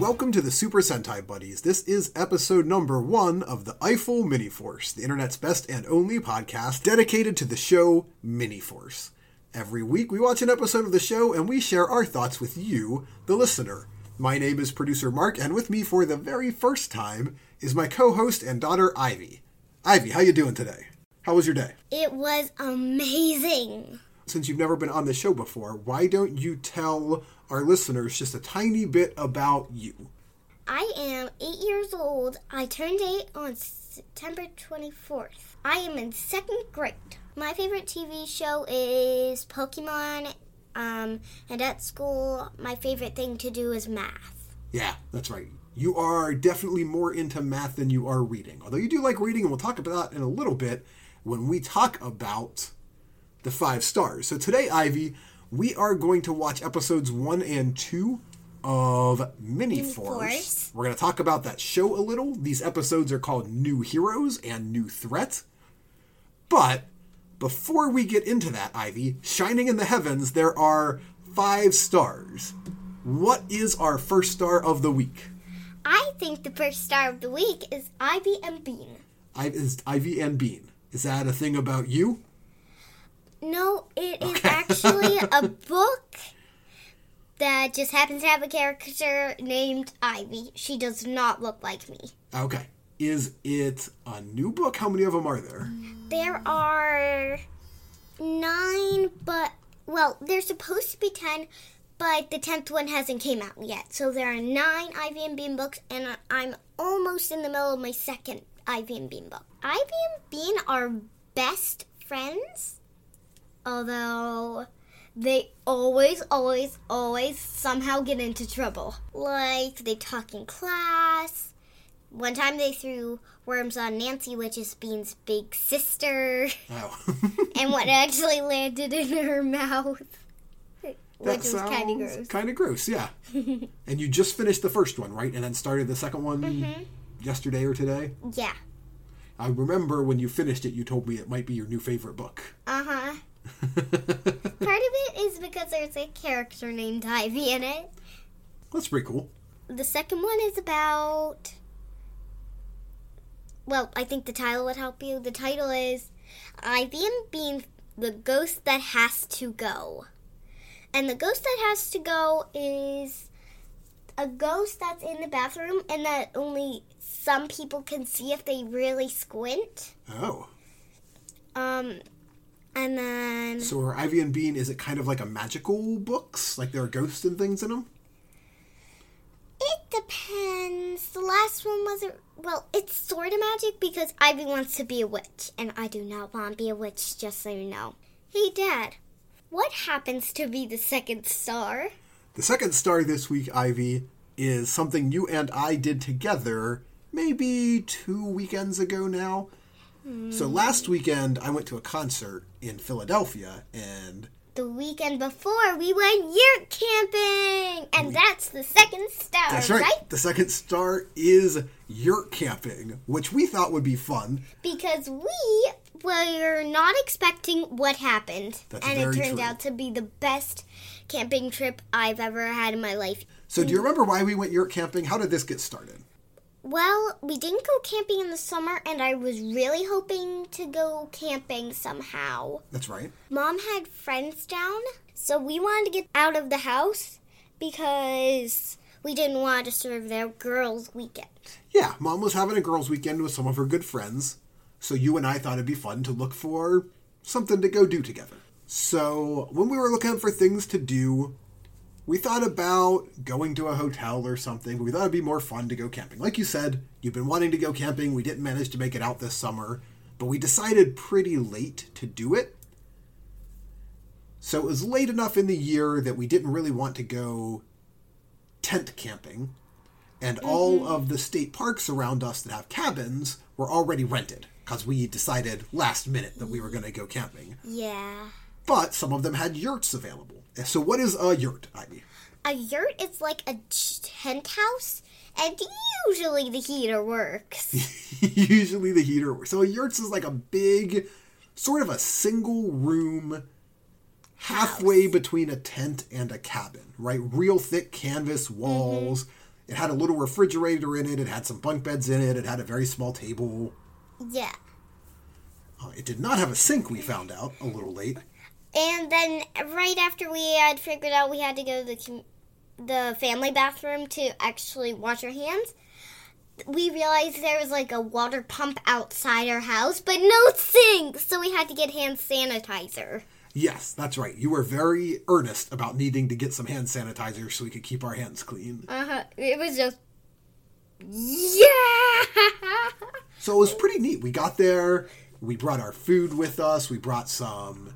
welcome to the Super Sentai Buddies. This is episode number one of the Eiffel Mini Force, the internet's best and only podcast dedicated to the show Mini Force. Every week, we watch an episode of the show and we share our thoughts with you, the listener. My name is producer Mark, and with me for the very first time is my co-host and daughter Ivy. Ivy, how you doing today? How was your day? It was amazing. Since you've never been on the show before, why don't you tell our listeners just a tiny bit about you? I am eight years old. I turned eight on September 24th. I am in second grade. My favorite TV show is Pokemon. Um, and at school, my favorite thing to do is math. Yeah, that's right. You are definitely more into math than you are reading. Although you do like reading, and we'll talk about that in a little bit when we talk about the five stars. So today, Ivy, we are going to watch episodes one and two of Mini Force. Force. We're going to talk about that show a little. These episodes are called New Heroes and New Threat. But before we get into that, Ivy, shining in the heavens, there are five stars. What is our first star of the week? I think the first star of the week is Ivy and Bean. I, is Ivy and Bean. Is that a thing about you? No, it is actually a book that just happens to have a character named Ivy. She does not look like me. Okay. Is it a new book? How many of them are there? There are nine, but well, there's supposed to be ten, but the tenth one hasn't came out yet. So there are nine Ivy and Bean books, and I'm almost in the middle of my second Ivy and Bean book. Ivy and Bean are best friends, although they always, always, always somehow get into trouble. Like they talk in class. One time they threw worms on Nancy, which is Bean's big sister, Oh. and one actually landed in her mouth. Which that was kind of gross. Kind of gross, yeah. and you just finished the first one, right? And then started the second one Mm-hmm. yesterday or today? Yeah. I remember when you finished it, you told me it might be your new favorite book. Uh huh. Part of it is because there's a character named Ivy in it. That's pretty cool. The second one is about. Well, I think the title would help you. The title is Ivy and Bean, the ghost that has to go. And the ghost that has to go is a ghost that's in the bathroom and that only some people can see if they really squint. Oh. Um, and then. So are Ivy and Bean, is it kind of like a magical books? Like there are ghosts and things in them? It depends. The last one wasn't. Well, it's sort of magic because Ivy wants to be a witch, and I do not want to be a witch, just so you know. Hey, Dad, what happens to be the second star? The second star this week, Ivy, is something you and I did together maybe two weekends ago now. So last weekend, I went to a concert in Philadelphia, and The weekend before, we went yurt camping, and that's the second star, that's right. The second star is yurt camping, which we thought would be fun. Because we were not expecting what happened, That's and it turned true. out to be the best camping trip I've ever had in my life. So, do you remember why we went yurt camping? How did this get started? Well, we didn't go camping in the summer, and I was really hoping to go camping somehow. That's right. Mom had friends down, so we wanted to get out of the house because we didn't want to serve their girls' weekend. Yeah, mom was having a girls' weekend with some of her good friends, so you and I thought it'd be fun to look for something to go do together. So, when we were looking for things to do, we thought about going to a hotel or something. We thought it'd be more fun to go camping. Like you said, you've been wanting to go camping. We didn't manage to make it out this summer, but we decided pretty late to do it. So it was late enough in the year that we didn't really want to go tent camping and mm-hmm. all of the state parks around us that have cabins were already rented because we decided last minute that we were going to go camping. Yeah. But some of them had yurts available. So, what is a yurt, Ivy? A yurt is like a tent house, and usually the heater works. Usually the heater. Works. So, a yurt is like a big, sort of a single room, halfway between a tent and a cabin, right? Real thick canvas walls. It had a little refrigerator in it. It had some bunk beds in it. It had a very small table. Yeah. Uh, it did not have a sink. We found out a little late. And then right after we had figured out we had to go to the the family bathroom to actually wash our hands, we realized there was like a water pump outside our house, but no sink. So we had to get hand sanitizer. Yes, that's right. You were very earnest about needing to get some hand sanitizer so we could keep our hands clean. Uh huh. It was just yeah. So it was pretty neat. We got there, we brought our food with us, we brought some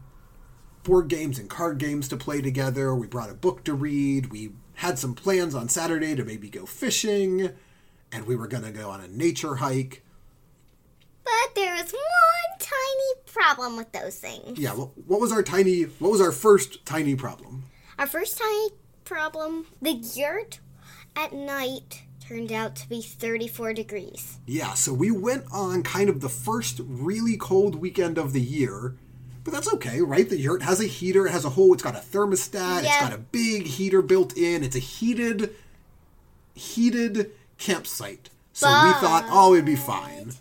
board games and card games to play together, we brought a book to read, we had some plans on Saturday to maybe go fishing, and we were going to go on a nature hike. But there was one tiny problem with those things. Yeah, what, what was our tiny, what was our first tiny problem? Our first tiny problem the yurt at night turned out to be 34 degrees. Yeah, so we went on kind of the first really cold weekend of the year. But that's okay, right? The yurt has a heater, it has a whole, it's got a thermostat, It's got a big heater built in, it's a heated, heated campsite. So we thought, oh, it'd be fine.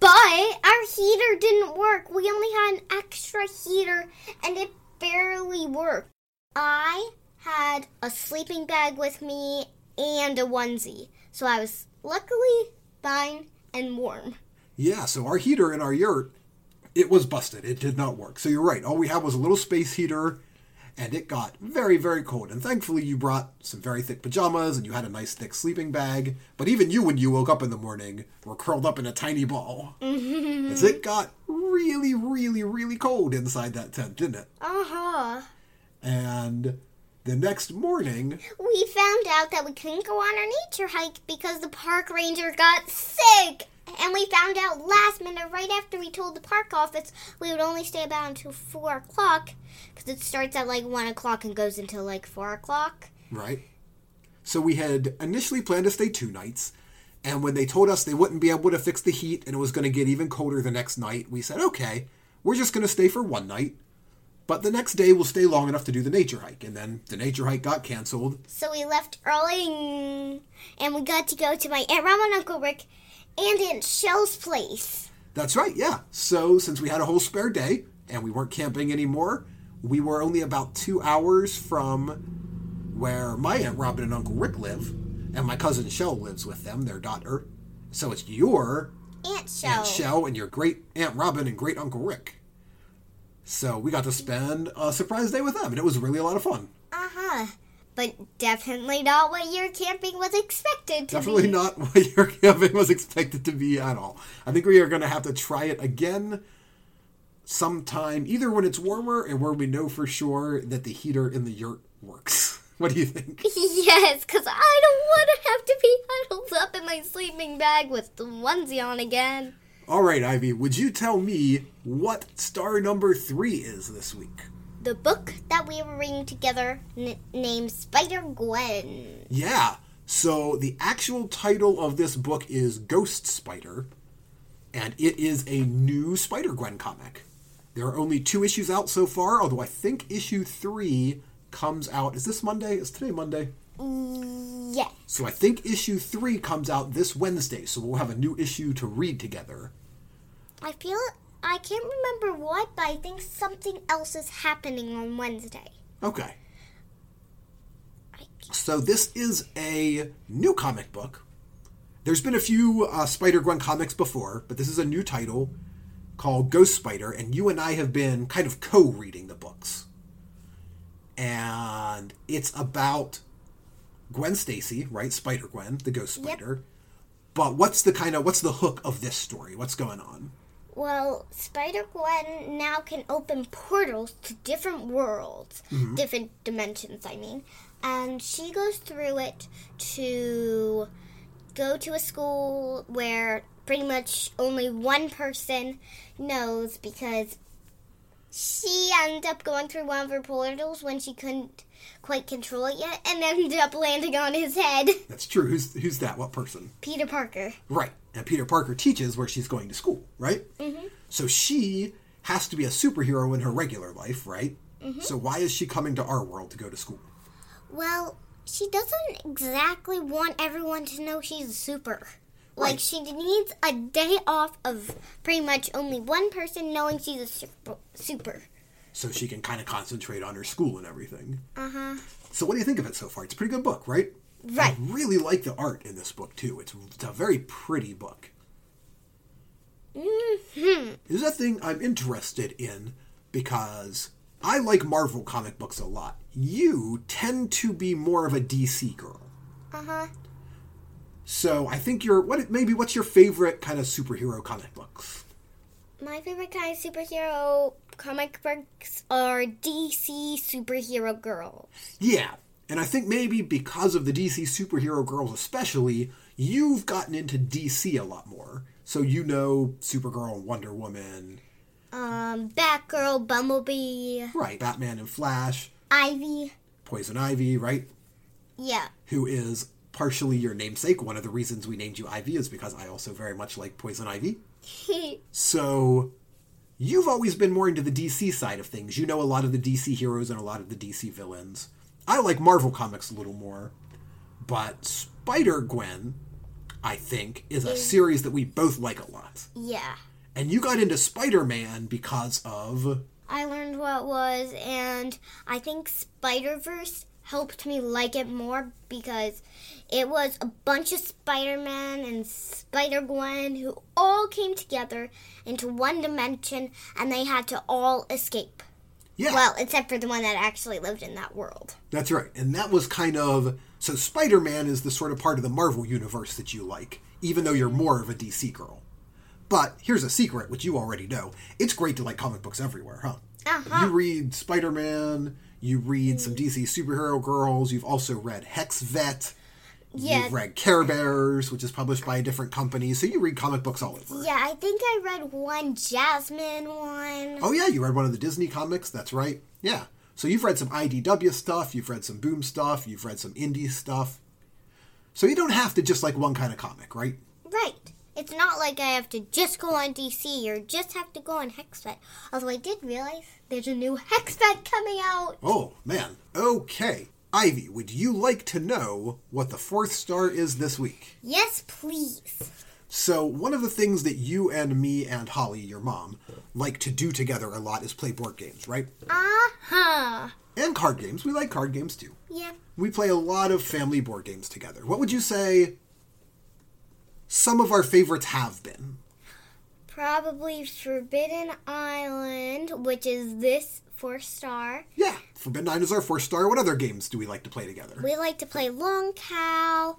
But our heater didn't work. We only had an extra heater and it barely worked. I had a sleeping bag with me and a onesie. So I was luckily fine and warm. Yeah, so our heater in our yurt, it was busted. It did not work. So you're right. All we had was a little space heater, and it got very, very cold. And thankfully, you brought some very thick pajamas, and you had a nice thick sleeping bag. But even you, when you woke up in the morning, were curled up in a tiny ball. As it got really, really, really cold inside that tent, didn't it? Uh huh. And the next morning, We found out that we couldn't go on our nature hike because the park ranger got sick. And we found out last minute, right after we told the park office, we would only stay about until 4 o'clock because it starts at like 1 o'clock and goes until like 4 o'clock. right? So we had initially planned to stay two nights, and when they told us they wouldn't be able to fix the heat and it was going to get even colder the next night, we said, okay, we're just going to stay for one night. But the next day we'll stay long enough to do the nature hike, and then the nature hike got canceled. So we left early and we got to go to my Aunt Ram and Uncle Rick and Aunt Shell's place. That's right, yeah. So since we had a whole spare day and we weren't camping anymore, we were only about two hours from where my Aunt Robin and Uncle Rick live, and my cousin Shell lives with them, their daughter. So it's your Aunt Shell. Aunt Shell and your great Aunt Robin and great Uncle Rick. So we got to spend a surprise day with them, and it was really a lot of fun. Uh huh. But definitely not what your camping was expected to Definitely be. not what your camping was expected to be at all. I think we are going to have to try it again sometime, either when it's warmer and where we know for sure that the heater in the yurt works. What do you think? Yes, because I don't want to have to be huddled up in my sleeping bag with the onesie on again. All right, Ivy, would you tell me what star number three is this week? The book that we were reading together n- named Spider Gwen. Yeah. So the actual title of this book is Ghost Spider, and it is a new Spider Gwen comic. There are only two issues out so far, although I think issue three comes out. Is this Monday? Is today Monday? Mm, yes. So I think issue three comes out this Wednesday, so we'll have a new issue to read together. I feel I can't remember what, but I think something else is happening on Wednesday. Okay. So this is a new comic book. There's been a few uh, Spider Gwen comics before, but this is a new title called Ghost Spider, and you and I have been kind of co-reading the books. And it's about Gwen Stacy, right? Spider Gwen, the Ghost Spider. Yep. Spider. But what's the kind of what's the hook of this story? What's going on? Well, Spider Gwen now can open portals to different worlds, mm-hmm. different dimensions, I mean. And she goes through it to go to a school where pretty much only one person knows because she ended up going through one of her portals when she couldn't quite control it yet and ended up landing on his head. That's true. Who's who's that? What person? Peter Parker. Right. And Peter Parker teaches where she's going to school, right? Mm-hmm. So she has to be a superhero in her regular life, right? So why is she coming to our world to go to school? Well, she doesn't exactly want everyone to know she's a super. Like she needs a day off of pretty much only one person knowing she's a super. super. So she can kind of concentrate on her school and everything. Uh huh. So what do you think of it so far? It's a pretty good book, right? Right. I really like the art in this book too. It's, it's a very pretty book. Hmm. This is a thing I'm interested in because I like Marvel comic books a lot. You tend to be more of a DC girl. Uh huh. So I think you're what maybe what's your favorite kind of superhero comic books? My favorite kind of superhero comic books are DC superhero girls. Yeah. And I think maybe because of the DC superhero girls especially, you've gotten into DC a lot more. So you know Supergirl and Wonder Woman, Um, Batgirl, Bumblebee, right, Batman and Flash, Ivy. Poison Ivy, right? Yeah. Who is partially your namesake. One of the reasons we named you Ivy is because I also very much like Poison Ivy. So you've always been more into the DC side of things. You know a lot of the DC heroes and a lot of the DC villains. I like Marvel comics a little more, but Spider Gwen, I think, is a series that we both like a lot. yeah. And you got into Spider Man because of. I learned what it was, and I think Spider Verse helped me like it more because it was a bunch of Spider Man and Spider Gwen who all came together into one dimension and they had to all escape. Yeah, Well, except for the one that actually lived in that world. that's right. And that was kind of. So Spider Man is the sort of part of the Marvel universe that you like, even though you're more of a DC girl. But here's a secret, which you already know. It's great to like comic books everywhere, huh? Uh-huh. You read Spider Man, you read some DC superhero girls, you've also read Hex Vet, Yeah. you've read Care Bears, which is published by a different company, so you read comic books all over. Yeah, I think I read one Jasmine one. Oh, yeah, you read one of the Disney comics, that's right. Yeah. So you've read some IDW stuff, you've read some Boom stuff, you've read some indie stuff. So you don't have to just like one kind of comic, right? Right. It's not like I have to just go on DC or just have to go on Hex Vet. Although I did realize there's a new Hex Vet coming out. Oh, man. Okay. Ivy, would you like to know what the fourth star is this week? Yes, please. So, one of the things that you and me and Holly, your mom, like to do together a lot is play board games, right? Uh huh. And card games. We like card games too. Yeah. We play a lot of family board games together. What would you say some of our favorites have been? Probably Forbidden Island, which is this four star. Yeah, Forbidden Island is our fourth star. What other games do we like to play together? We like to play Long Cow,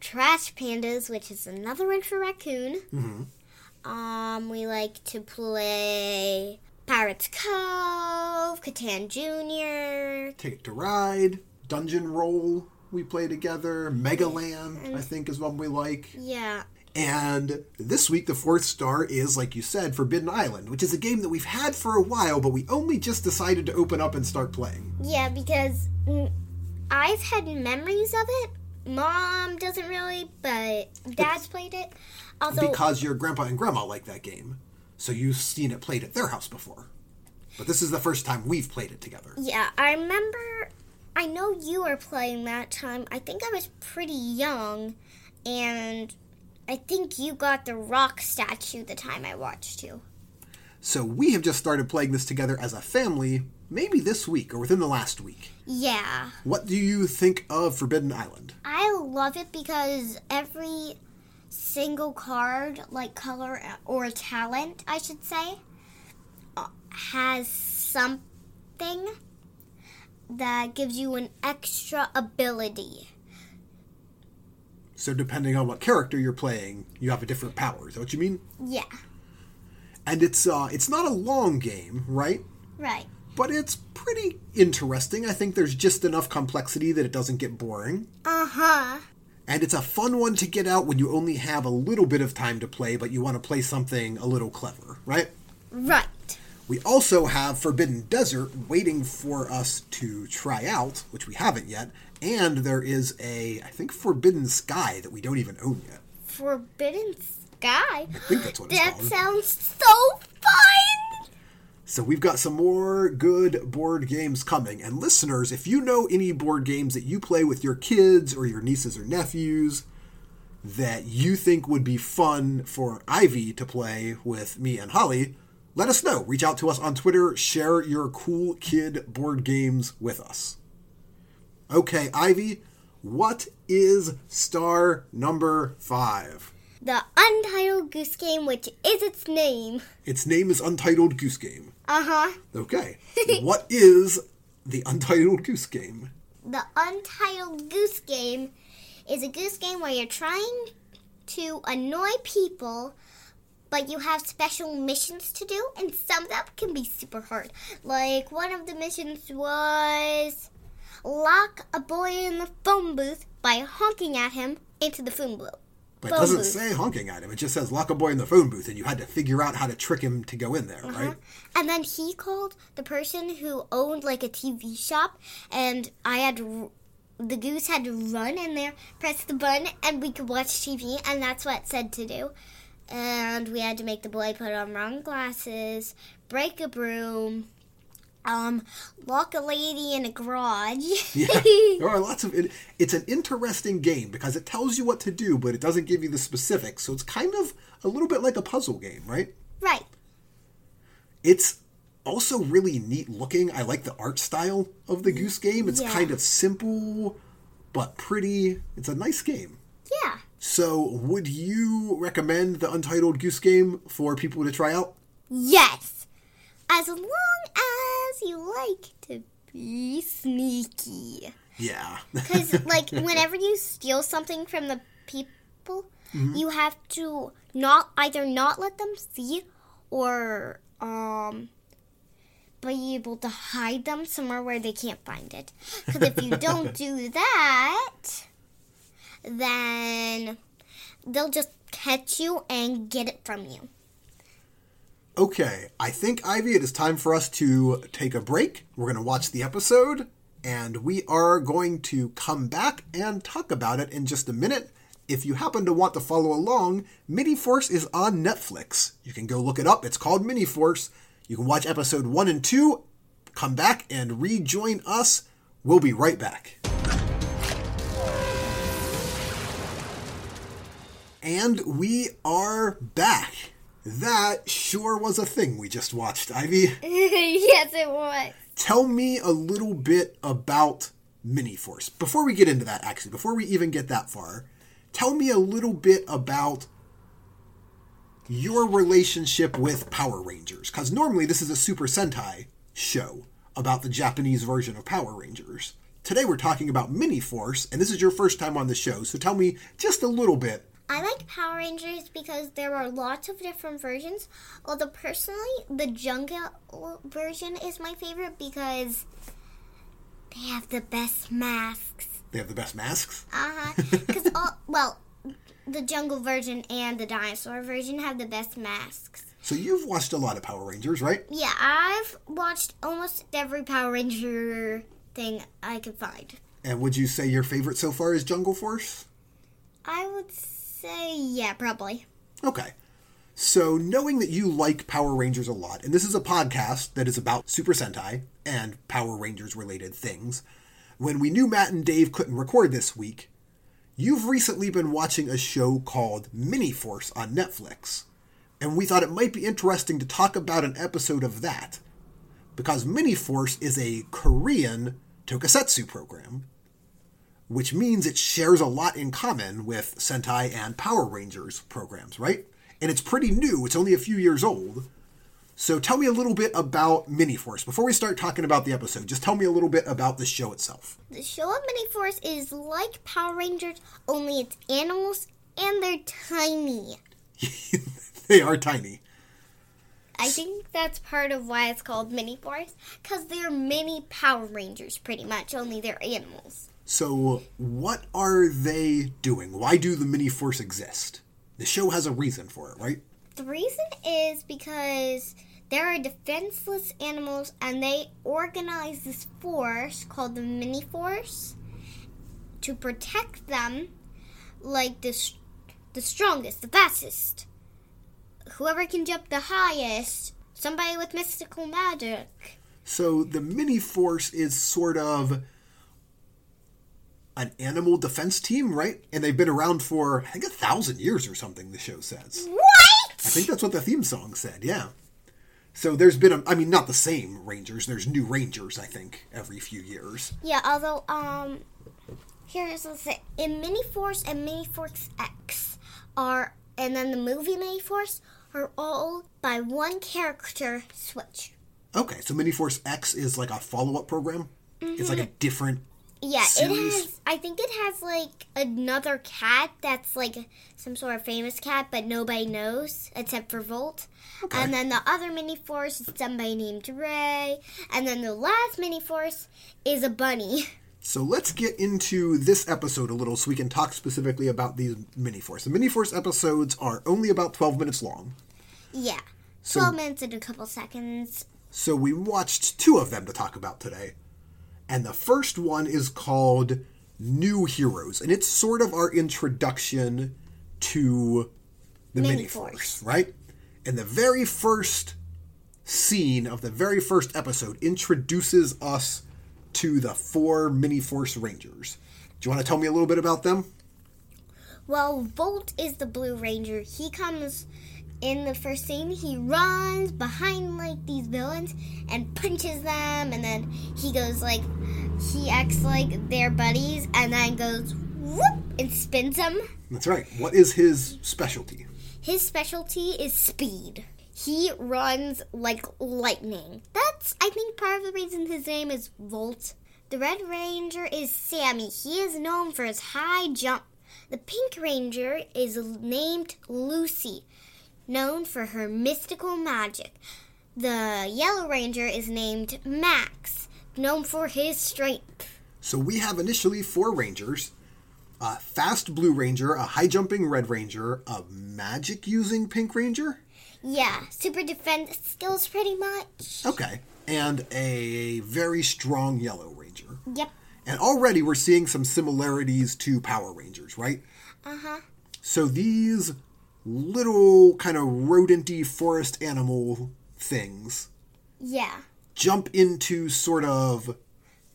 Trash Pandas, which is another one for Raccoon. Mm-hmm. Um, we like to play Pirates Cove, Catan Junior. Ticket to Ride, Dungeon Roll, we play together. Megaland, I think, is one we like. Yeah. And this week, the fourth star is, like you said, Forbidden Island, which is a game that we've had for a while, but we only just decided to open up and start playing. Yeah, because I've had memories of it. Mom doesn't really, but Dad's played it. Although, Because your grandpa and grandma like that game, so you've seen it played at their house before. But this is the first time we've played it together. yeah, I remember. I know you were playing that time. I think I was pretty young, and I think you got the rock statue the time I watched you. So we have just started playing this together as a family, maybe this week or within the last week. Yeah, What do you think of Forbidden Island? I love it because every single card, like color or talent, I should say, uh, has something that gives you an extra ability. So depending on what character you're playing, you have a different power. Is that what you mean? Yeah, And it's uh it's not a long game, right? right. But it's pretty interesting. I think there's just enough complexity that it doesn't get boring. Uh huh. And it's a fun one to get out when you only have a little bit of time to play, but you want to play something a little clever, right? Right. We also have Forbidden Desert waiting for us to try out, which we haven't yet. And there is a, I think, Forbidden Sky that we don't even own yet. Forbidden Sky. I think that's what it's called. That sounds so fun. So we've got some more good board games coming. And listeners, if you know any board games that you play with your kids or your nieces or nephews that you think would be fun for Ivy to play with me and Holly, let us know. Reach out to us on Twitter. Share your cool kid board games with us. Okay, Ivy, what is star number five? The Untitled Goose Game, which is its name. Its name is Untitled Goose Game. Uh huh. Okay. what is the Untitled Goose Game? The Untitled Goose Game is a goose game where you're trying to annoy people, but you have special missions to do, and some of them can be super hard. Like, one of the missions was lock a boy in the phone booth by honking at him into the phone booth. But it doesn't booth. say honking at him. It just says lock a boy in the phone booth, and you had to figure out how to trick him to go in there, uh-huh. right? And then he called the person who owned like a TV shop, and I had to, the goose had to run in there, press the button, and we could watch TV, and that's what it said to do. And we had to make the boy put on wrong glasses, break a broom, um, lock a lady in a garage. Yeah, there are lots of. It, it's an interesting game because it tells you what to do, but it doesn't give you the specifics. So it's kind of a little bit like a puzzle game, right? right. It's also really neat looking. I like the art style of the Goose Game. It's Yeah. kind of simple but pretty. It's a nice game. Yeah. So, would you recommend the Untitled Goose Game for people to try out? Yes. As long as you like to be sneaky. Yeah. Because, like, whenever you steal something from the people, you have to not either not let them see or um be able to hide them somewhere where they can't find it. Because if you don't do that, then they'll just catch you and get it from you. Okay, I think, Ivy, it is time for us to take a break. We're going to watch the episode, and we are going to come back and talk about it in just a minute. If you happen to want to follow along, Mini Force is on Netflix. You can go look it up. It's called Mini Force. You can watch episode one and two, come back and rejoin us. We'll be right back. And we are back. That sure was a thing we just watched, Ivy. yes, it was. Tell me a little bit about Mini Force. Before we get into that, actually, before we even get that far, tell me a little bit about your relationship with Power Rangers. Because normally this is a Super Sentai show about the Japanese version of Power Rangers. Today we're talking about Mini Force, and this is your first time on the show, so tell me just a little bit I like Power Rangers because there are lots of different versions. Although personally, the jungle version is my favorite because they have the best masks. They have the best masks. Uh huh. Because all well, the jungle version and the dinosaur version have the best masks. So you've watched a lot of Power Rangers, right? Yeah, I've watched almost every Power Ranger thing I could find. And would you say your favorite so far is Jungle Force? I would say yeah, probably. Okay. So, knowing that you like Power Rangers a lot, and this is a podcast that is about Super Sentai and Power Rangers related things, when we knew Matt and Dave couldn't record this week, you've recently been watching a show called Mini Force on Netflix. And we thought it might be interesting to talk about an episode of that. Because Mini Force is a Korean tokusatsu program which means it shares a lot in common with Sentai and Power Rangers programs, right? And it's pretty new, it's only a few years old. So tell me a little bit about Mini Force. Before we start talking about the episode, just tell me a little bit about the show itself. The show of Mini Force is like Power Rangers, only it's animals and they're tiny. they are tiny. I think that's part of why it's called Mini Force, because they're mini Power Rangers, pretty much, only they're animals. So, what are they doing? Why do the Mini Force exist? The show has a reason for it, right? The reason is because there are defenseless animals and they organize this force called the Mini Force to protect them like the, the strongest, the fastest. Whoever can jump the highest somebody with mystical magic. So the mini force is sort of an animal defense team, right? And they've been around for I think a thousand years or something. The show says. What? I think that's what the theme song said. Yeah. So there's been a, I mean, not the same Rangers. There's new Rangers, I think, every few years. Yeah, although um, here's the thing: in Mini Force and Mini Force X are, and then the movie Mini Force are all by one character switch. Okay, so Mini Force X is like a follow up program. It's like a different. Yeah, Series? it has. I think it has like another cat that's like some sort of famous cat, but nobody knows except for Volt. Okay. And then the other mini force is somebody named Ray. And then the last mini force is a bunny. So let's get into this episode a little so we can talk specifically about these Mini Force. The Mini Force episodes are only about 12 minutes long. Yeah, So- twelve minutes and a couple seconds. So we watched two of them to talk about today. And the first one is called New Heroes. And it's sort of our introduction to the Mini Force, right? And the very first scene of the very first episode introduces us to the four Mini Force Rangers. Do you want to tell me a little bit about them? Well, Volt is the Blue Ranger. He comes in the first scene. He runs behind like these villains and punches them, and then he goes like he acts like they're buddies, and then goes whoop and spins them. That's right. What is his specialty? His specialty is speed. He runs like lightning. That's, I think, part of the reason his name is Volt. The Red Ranger is Sammy. He is known for his high jump. The Pink Ranger is named Lucy, known for her mystical magic. The Yellow Ranger is named Max, known for his strength. So we have initially four Rangers a fast Blue Ranger, a high jumping Red Ranger, a magic using Pink Ranger. Yeah, super defense skills pretty much. Okay. And a very strong Yellow Ranger. Yep. And already we're seeing some similarities to Power Rangers, right? Uh huh. So these little kind of rodenty forest animal things Yeah. jump into sort of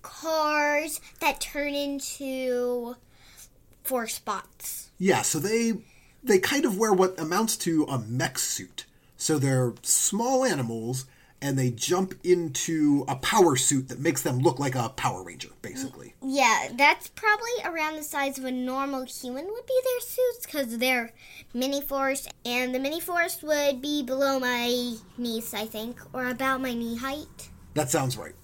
cars that turn into force bots. Yeah, so they they kind of wear what amounts to a mech suit. So they're small animals and they jump into a power suit that makes them look like a Power Ranger, basically. Yeah, that's probably around the size of a normal human would be their suits because they're mini force, and the mini force would be below my knees, I think, or about my knee height. That sounds right.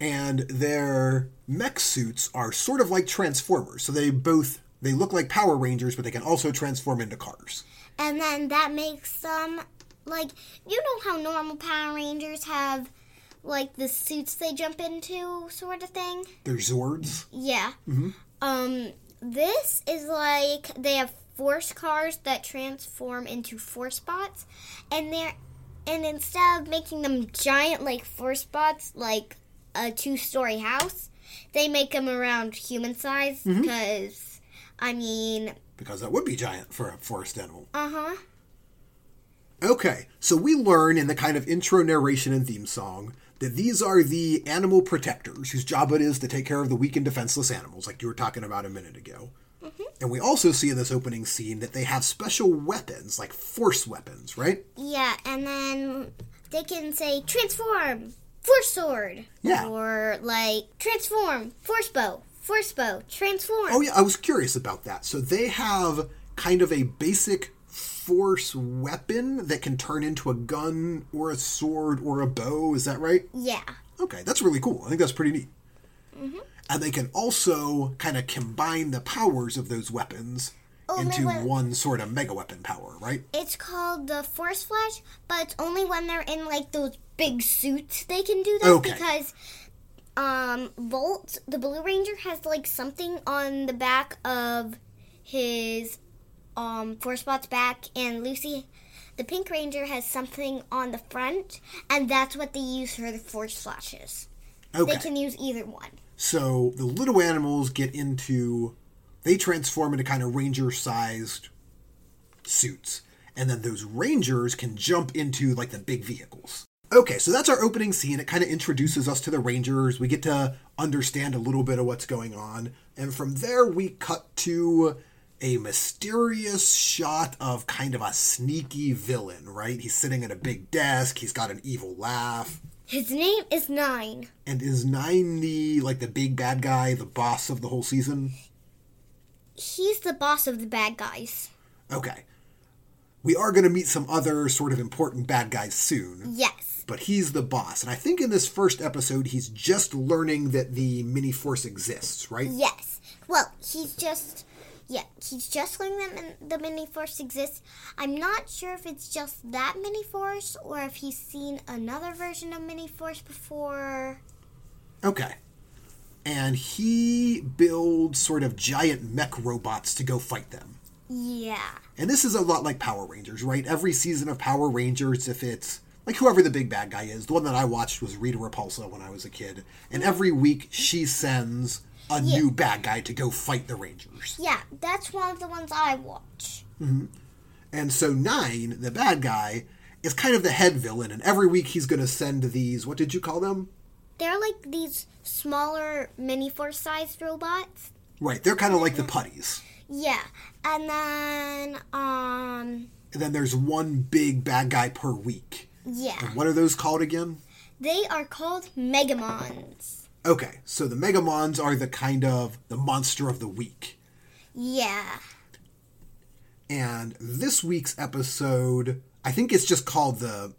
And their mech suits are sort of like Transformers. So they both they look like Power Rangers, but they can also transform into cars. And then that makes them like you know how normal Power Rangers have like the suits they jump into, sort of thing. They're Zords. Yeah. Um, this is like they have force cars that transform into force bots, and they're and instead of making them giant like force bots, like a two-story house, they make them around human size because, I mean, Because that would be giant for a forest animal. uh huh. Okay, so we learn in the kind of intro narration and theme song that these are the animal protectors whose job it is to take care of the weak and defenseless animals, like you were talking about a minute ago. Mm-hmm. And we also see in this opening scene that they have special weapons, like force weapons, right? Yeah, and then they can say transform, force sword, Yeah. or like transform, force bow, force bow, transform. Oh, yeah, I was curious about that. So they have kind of a basic force weapon that can turn into a gun or a sword or a bow, is that right? Yeah. Okay, that's really cool. I think that's pretty neat. And they can also kind of combine the powers of those weapons Oh, into wait, wait. one sort of mega weapon power, right? It's called the Force Flash, but it's only when they're in like those big suits they can do that Okay. because um Volt, the Blue Ranger, has like something on the back of his um Force Bot's back, and Lucy, the Pink Ranger, has something on the front, and that's what they use for the Force Flashes. Okay. They can use either one. So the little animals get into, they transform into kind of ranger sized suits. and then those Rangers can jump into like the big vehicles. Okay, so that's our opening scene. It kind of introduces us to the Rangers. We get to understand a little bit of what's going on. And from there, we cut to a mysterious shot of kind of a sneaky villain, right? He's sitting at a big desk, he's got an evil laugh. His name is Nine. And is Nine the like the big bad guy, the boss of the whole season? He's the boss of the bad guys. Okay. We are going to meet some other sort of important bad guys soon. Yes. But he's the boss. And I think in this first episode, he's just learning that the mini force exists, right? Yes. Well, he's just. Yeah, he's just learning that the mini force exists. I'm not sure if it's just that mini force or if he's seen another version of mini force before. Okay. And he builds sort of giant mech robots to go fight them. Yeah. And this is a lot like Power Rangers, right? Every season of Power Rangers, if it's like whoever the big bad guy is, the one that I watched was Rita Repulsa when I was a kid. And every week she sends a Yeah. new bad guy to go fight the Rangers. Yeah, that's one of the ones I watch. And so Nine, the bad guy, is kind of the head villain, and every week he's going to send these, what did you call them? They're like these smaller mini force sized robots. Right, they're kind of like the putties. Yeah. And then um And then there's one big bad guy per week. yeah. And what are those called again? They are called Megamons. Okay, so the Megamons are the kind of the monster of the week. Yeah. And this week's episode, I think it's just called the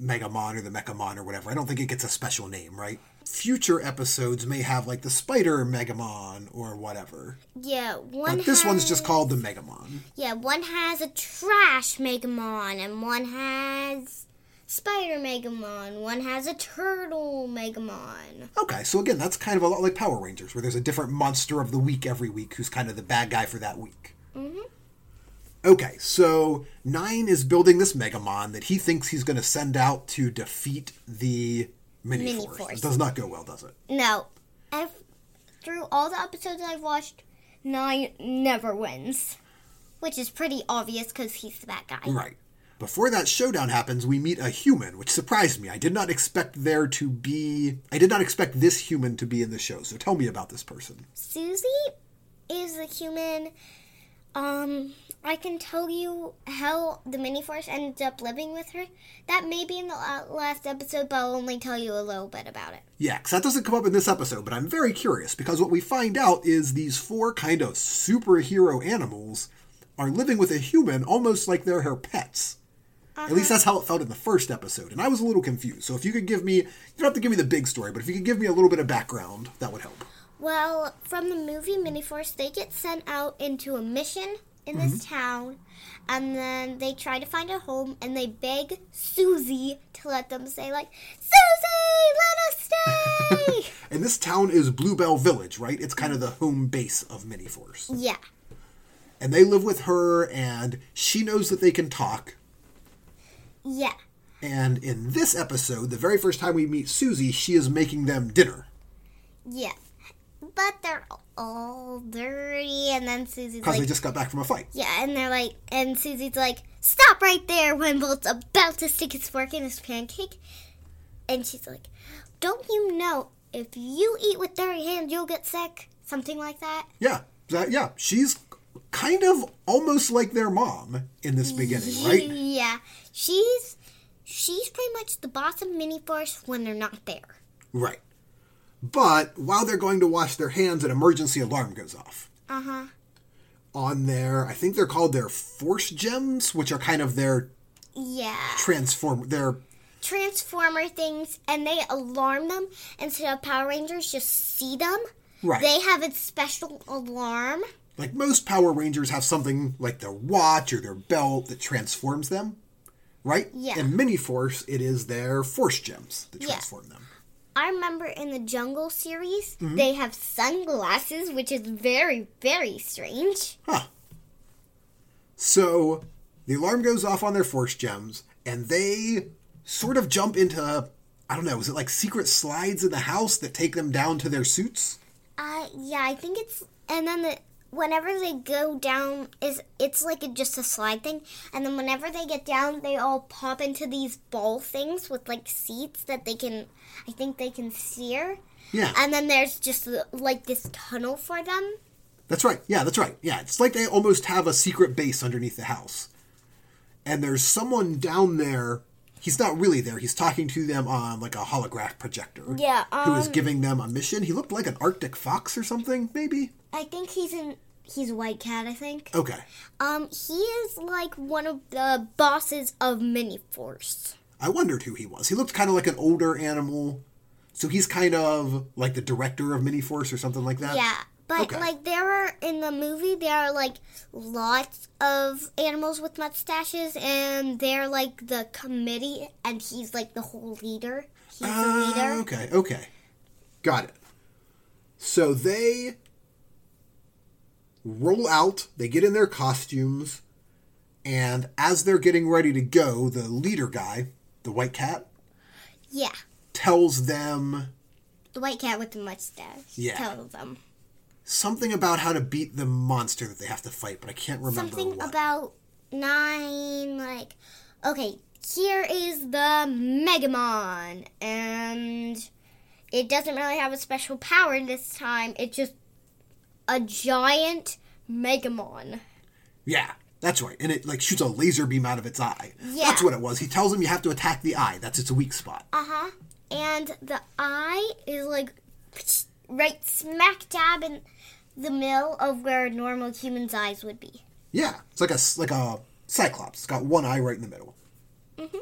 Megamon or the Mechamon or whatever. I don't think it gets a special name, right? Future episodes may have like the Spider Megamon or whatever. Yeah, one But this one's just called the Megamon. Yeah, one has a trash Megamon and one has Spider Megamon. One has a turtle Megamon. Okay, so again, that's kind of a lot like Power Rangers, where there's a different monster of the week every week who's kind of the bad guy for that week. Mhm. Okay, so Nine is building this Megamon that he thinks he's going to send out to defeat the Mini, Mini Force. Force. It does not go well, does it? No, I've, through all the episodes I've watched, Nine never wins, which is pretty obvious because he's the bad guy. Right. Before that showdown happens, we meet a human, which surprised me. I did not expect there to be. I did not expect this human to be in the show. So tell me about this person. Susie is a human. Um, I can tell you how the mini force ended up living with her. That may be in the last episode, but I'll only tell you a little bit about it. Yeah, 'cause that doesn't come up in this episode, but I'm very curious because what we find out is these four kind of superhero animals are living with a human almost like they're her pets. At least that's how it felt in the first episode, and I was a little confused. So if you could give me, you don't have to give me the big story, but if you could give me a little bit of background, that would help. Well, from the movie Miniforce, they get sent out into a mission in this mm-hmm. town, and then they try to find a home, and they beg Susie to let them stay. Like, Susie, let us stay. And this town is Bluebell Village, right? It's kind of the home base of Miniforce. yeah, And they live with her, and she knows that they can talk. Yeah, And in this episode, the very first time we meet Susie, she is making them dinner. yeah. But they're all dirty, and then Susie's like Because like, they just got back from a fight. yeah, and they're like, and Susie's like, stop right there when Volt's about to stick his fork in his pancake. And she's like, don't you know if you eat with dirty hands, you'll get sick? Something like that. Yeah, that, yeah. She's kind of almost like their mom in this beginning, right? Yeah, she's she's pretty much the boss of Miniforce when they're not there. Right. But while they're going to wash their hands, an emergency alarm goes off. Uh huh. On their, I think they're called their force gems, which are kind of their Yeah, transform, their Transformer things, and they alarm them instead of Power Rangers just see them. Right. They have a special alarm. like most Power Rangers have something like their watch or their belt that transforms them, right? Yeah. In Mini Force, it is their force gems that Yeah. transform them. I remember in the Jungle series, Mm-hmm. they have sunglasses, which is very, very strange. Huh. So the alarm goes off on their force gems, and they sort of jump into I don't know, is it like secret slides in the house that take them down to their suits? Uh, yeah, I think it's. And then the whenever they go down is it's like a, just a slide thing and then whenever they get down they all pop into these ball things with like seats that they can i think they can steer Yeah. and then there's just like this tunnel for them That's right. Yeah, that's right. Yeah, it's like they almost have a secret base underneath the house. And there's someone down there. He's not really there. He's talking to them on like a holograph projector. Yeah, who is um, giving them a mission. He looked like an Arctic fox or something, maybe. i think he's in he's a white cat i think Okay. um he is like one of the bosses of mini force I wondered who he was. He looked kind of like an older animal. So he's kind of like the director of Miniforce or something like that. Yeah, but Okay. like there are in the movie there are like lots of animals with mustaches and they're like the committee and he's like the whole leader. He's the Ah, leader. okay, okay. Got it. So they roll out, they get in their costumes, and as they're getting ready to go, the leader guy, the white cat, Yeah. tells them The white cat with the mustache. Yeah. Tells them. something about how to beat the monster that they have to fight, but I can't remember Something what. about nine like okay, here is the Megamon and it doesn't really have a special power this time. It just a giant Megamon. Yeah, that's right. And it like shoots a laser beam out of its eye. Yeah. That's what it was. He tells them you have to attack the eye. That's its weak spot. Uh huh. And the eye is like right smack dab in the middle of where a normal human's eyes would be. Yeah, it's like a like a cyclops. It's got one eye right in the middle. Mhm.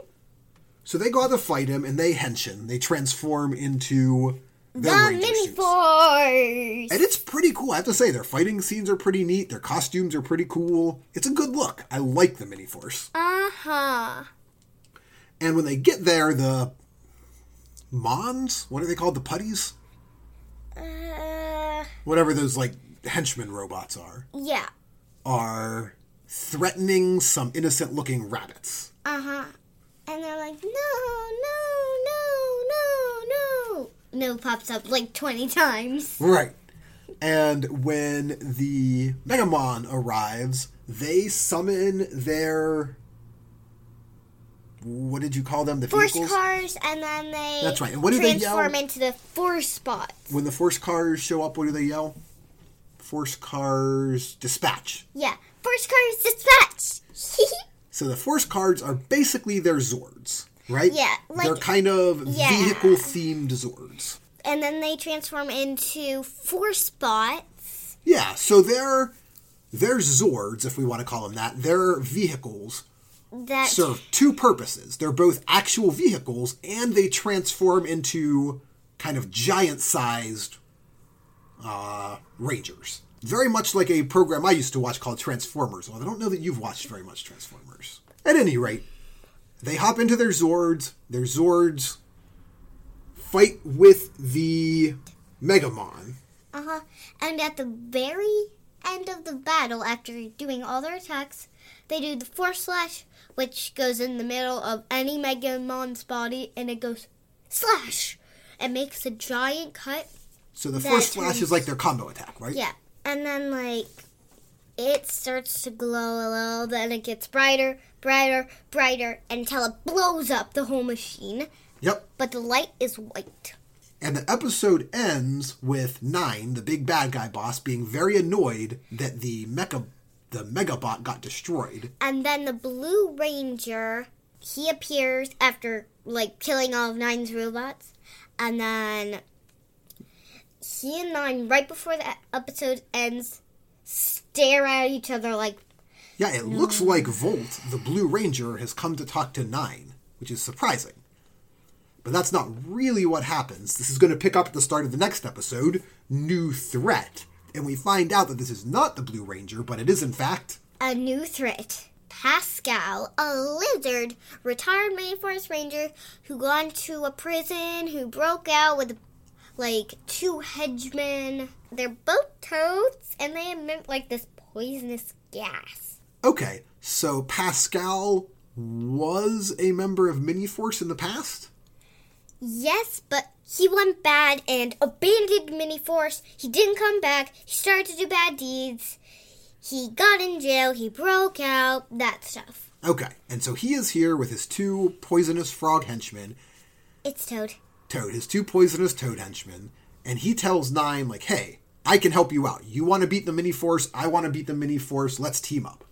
So they go out to fight him, and they henshin. They transform into the mini force. and it's pretty cool. I have to say, their fighting scenes are pretty neat. Their costumes are pretty cool. It's a good look. I like the mini force. Uh huh. And when they get there, the Mons, what are they called? The putties, Uh, whatever those like henchmen robots are, yeah. are threatening some innocent-looking rabbits. Uh huh. And they're like, no, no, no. Pops up like 20 times. Right. And when the Megamon arrives, they summon their. What did you call them? The Force vehicles? cars, and then they That's right. And what do they yell? transform into the force bots. When the Force cars show up, what do they yell? Force cars dispatch. Yeah. Force cars dispatch. So the Force cars are basically their Zords, right? Yeah, like- They're kind of Yeah. vehicle themed Zords. and then they transform into force bots. Yeah, so they're they're Zords, if we want to call them that. They're vehicles That serve two purposes. They're both actual vehicles and they transform into kind of giant sized uh, Rangers. Very much like a program I used to watch called Transformers, although I don't know that you've watched very much Transformers. At any rate, they hop into their Zords. Their Zords fight with the Megamon. Uh huh. And at the very end of the battle, after doing all their attacks, they do the force slash, which goes in the middle of any Megamon's body, and it goes slash. It makes a giant cut. So the force slash is like their combo attack, right? Yeah. And then, like, it starts to glow a little, then it gets brighter, brighter, brighter, until it blows up the whole machine. Yep. But the light is white. And the episode ends with Nine, the big bad guy boss, being very annoyed that the mecha the Megabot got destroyed. And then the Blue Ranger, he appears after like killing all of Nine's robots, and then he and Nine, right before the episode ends, stare at each other like, Yeah, it looks like Volt, the Blue Ranger, has come to talk to Nine, which is surprising. But that's not really what happens. This is going to pick up at the start of the next episode, New Threat. And we find out that this is not the Blue Ranger, but it is in fact a new threat. Pascal, a lizard, retired Mini Force Ranger who got into a prison, who broke out with like two hedgemen. They're both toads, and they emit like this poisonous gas. Okay, so Pascal was a member of Mini Force in the past? Yes, but he went bad and abandoned Mini Force. He didn't come back. He started to do bad deeds. He got in jail. He broke out. That stuff. Okay, and so he is here with his two poisonous frog henchmen, It's Toad. Toad, his two poisonous toad henchmen, and he tells Nine, like, hey, I can help you out. You want to beat the mini force, I want to beat the mini force, let's team up.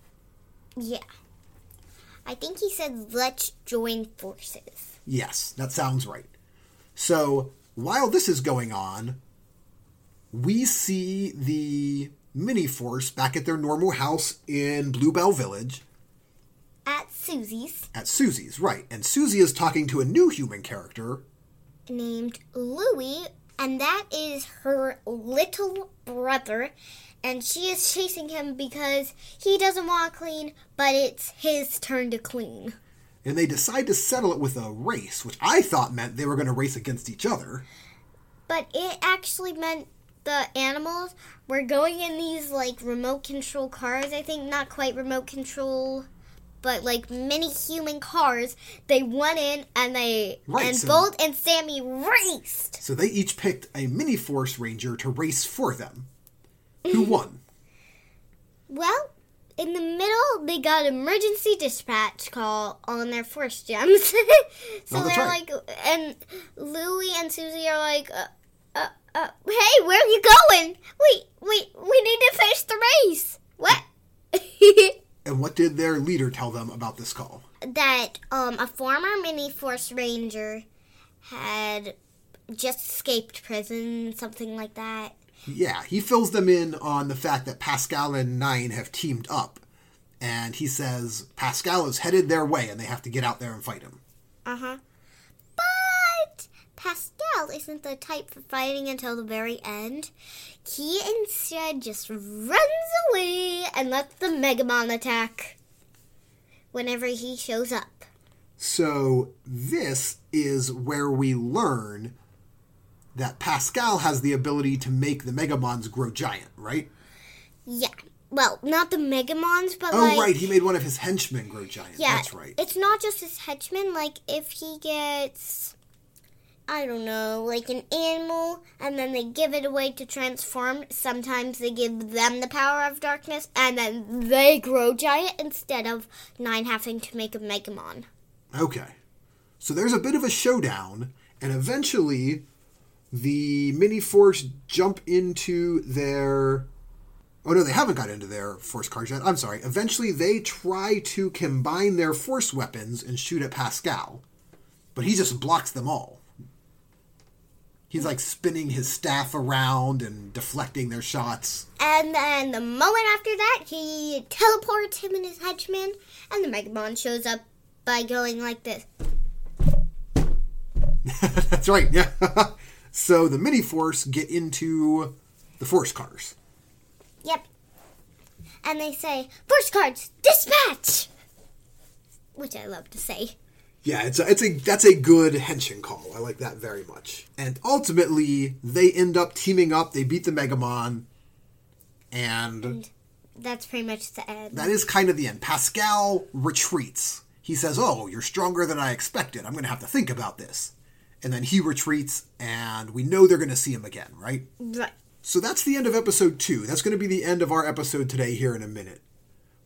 Yeah. I think he said, let's join forces. Yes, that sounds right. So, while this is going on, we see the mini force back at their normal house in Bluebell Village At Susie's, at Susie's, right. And Susie is talking to a new human character. named Louie, and that is her little brother. And she is chasing him because he doesn't want to clean, but it's his turn to clean. And they decide to settle it with a race, which I thought meant they were going to race against each other. But it actually meant the animals were going in these like remote control cars. I think not quite remote control, but like mini human cars. They went in and they Right, and so- Volt and Sammy raced. So they each picked a mini force ranger to race for them. Who won? Well, in the middle, they got emergency dispatch call on their force gems. so Oh, they're right. like, and Louie and Susie are like, uh, uh, uh, hey, where are you going? Wait, wait, we need to finish the race. What? And what did their leader tell them about this call? that um, a former mini force ranger had just escaped prison, something like that. Yeah, he fills them in on the fact that Pascal and Nine have teamed up. And he says Pascal is headed their way and they have to get out there and fight him. Uh huh. But Pascal isn't the type for fighting until the very end. He instead just runs away and lets the Megamon attack whenever he shows up. So this is where we learn that Pascal has the ability to make the Megamons grow giant, right? Yeah. Well, not the Megamons, but Oh, like. right, he made one of his henchmen grow giant. Yeah, That's right. It's not just his henchmen. Like if he gets, I don't know, like an animal, and then they give it away to transform. Sometimes they give them the power of darkness, and then they grow giant instead of Nine having to make a Megamon. Okay. So there's a bit of a showdown, and eventually the mini force jump into their. Oh no, they haven't got into their force cars yet. I'm sorry. Eventually they try to combine their force weapons and shoot at Pascal, but he just blocks them all. He's like spinning his staff around and deflecting their shots. And then the moment after that, he teleports him and his henchman, and the Megamon shows up by going like this. That's right. Yeah. so the mini force get into the force cars. Yep. And they say, Force cars, dispatch! Which I love to say. Yeah, it's a, it's a that's a good henshin call. I like that very much. And ultimately, they end up teaming up. They beat the Megamon, and That's pretty much the end. that is kind of the end. Pascal retreats. He says, "Oh, you're stronger than I expected. I'm going to have to think about this." And then he retreats, and we know they're going to see him again, right? Right. So that's the end of episode two. That's going to be the end of our episode today here in a minute.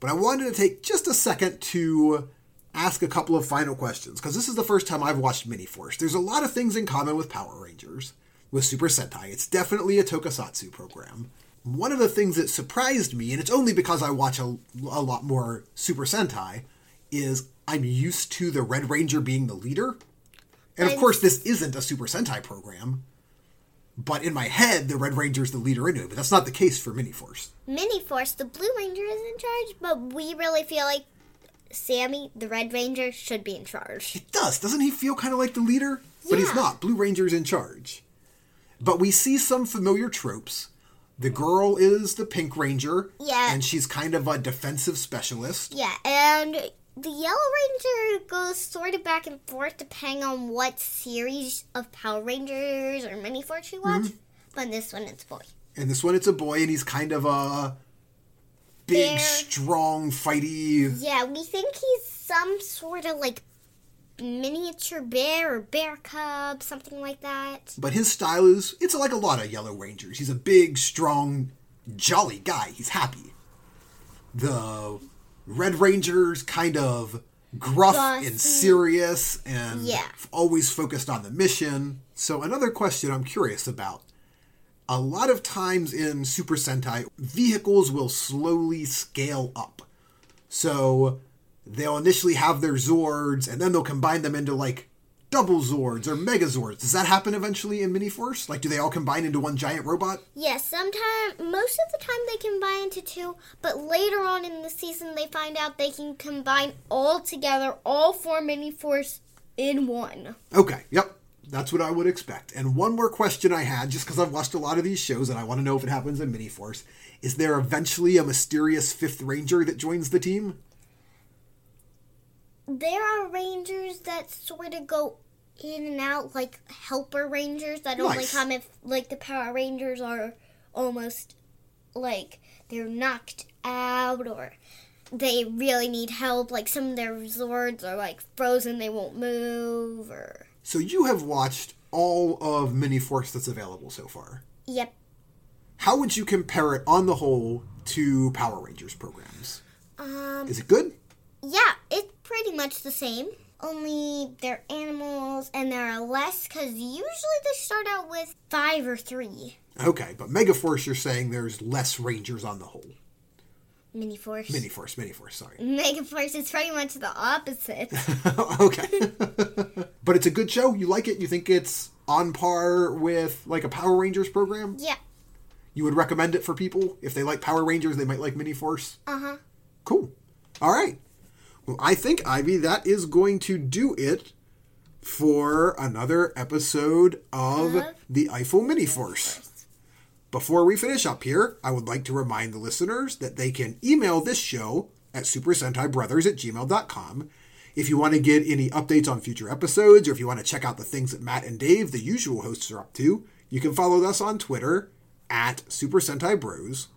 But I wanted to take just a second to ask a couple of final questions because this is the first time I've watched Mini Force. There's a lot of things in common with Power Rangers, with Super Sentai. It's definitely a tokusatsu program. One of the things that surprised me, and it's only because I watch a, a lot more Super Sentai, is I'm used to the Red Ranger being the leader. And of course, this isn't a Super Sentai program. But in my head, the Red Ranger's the leader anyway, but that's not the case for Mini Force. Mini Force, the Blue Ranger is in charge, but we really feel like Sammy, the Red Ranger, should be in charge. It does. Doesn't he feel kind of like the leader? But he's not. Blue Ranger's in charge. But we see some familiar tropes. The girl is the Pink Ranger. Yeah. And she's kind of a defensive specialist. Yeah, and the Yellow Ranger goes sort of back and forth depending on what series of Power Rangers or Mini Force you watch. Mm-hmm. But this one, it's boy. And this one, it's a boy, and he's kind of a big, strong, fighty. Yeah, we think he's some sort of like miniature bear or bear cub, something like that. But his style is, it's like a lot of Yellow Rangers. He's a big, strong, jolly guy. He's happy. The Red Ranger's kind of gruff Bossy. and serious and Yeah. always focused on the mission. So, another question I'm curious about. A lot of times in Super Sentai, vehicles will slowly scale up. So, they'll initially have their Zords and then they'll combine them into like double Zords or Megazords. Does that happen eventually in Miniforce? Like, do they all combine into one giant robot? Yes, sometimes, most of the time they combine into two, but later on in the season they find out they can combine all together, all four mini force in one. Okay, yep. That's what I would expect. And one more question I had, just because I've watched a lot of these shows and I want to know if it happens in Miniforce. Is there eventually a mysterious fifth ranger that joins the team? There are rangers that sort of go in and out, like helper rangers that only come if, like, the Power Rangers are almost like they're knocked out or they really need help. Like, some of their swords are like frozen, they won't move, or. So you have watched all of Mini Miniforce that's available so far. Yep. How would you compare it on the whole to Power Rangers programs? Um, Is it good? yeah, it's pretty much the same. Only they're animals and there are less because usually they start out with five or three Okay, but Megaforce, you're saying there's less Rangers on the whole. mini force. Miniforce, Miniforce, sorry. Mega force is pretty much the opposite. okay. but it's a good show. You like it? You think it's on par with like a Power Rangers program? yeah. You would recommend it for people if they like Power Rangers, they might like Miniforce. Uh huh. Cool. All right. Well, I think Ivy, that is going to do it for another episode of Of the Eiffel Mini Force. Before we finish up here, I would like to remind the listeners that they can email this show at supersentaibrothers at gmail.com. If you want to get any updates on future episodes, or if you want to check out the things that Matt and Dave, the usual hosts, are up to, you can follow us on Twitter at Super Sentai Bros.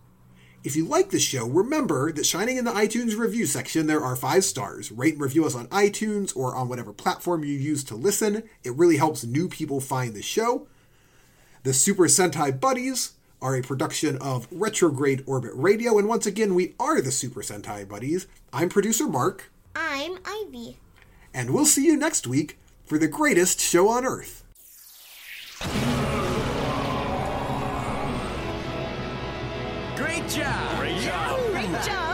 If you like the show, remember that shining in the iTunes review section, there are five stars. Rate and review us on iTunes or on whatever platform you use to listen. It really helps new people find the show. The Super Sentai Buddies are a production of Retrograde Orbit Radio, and once again, we are the Super Sentai Buddies. I'm producer Mark, I'm Ivy. and we'll see you next week for the greatest show on Earth. Job! Great job. Great job!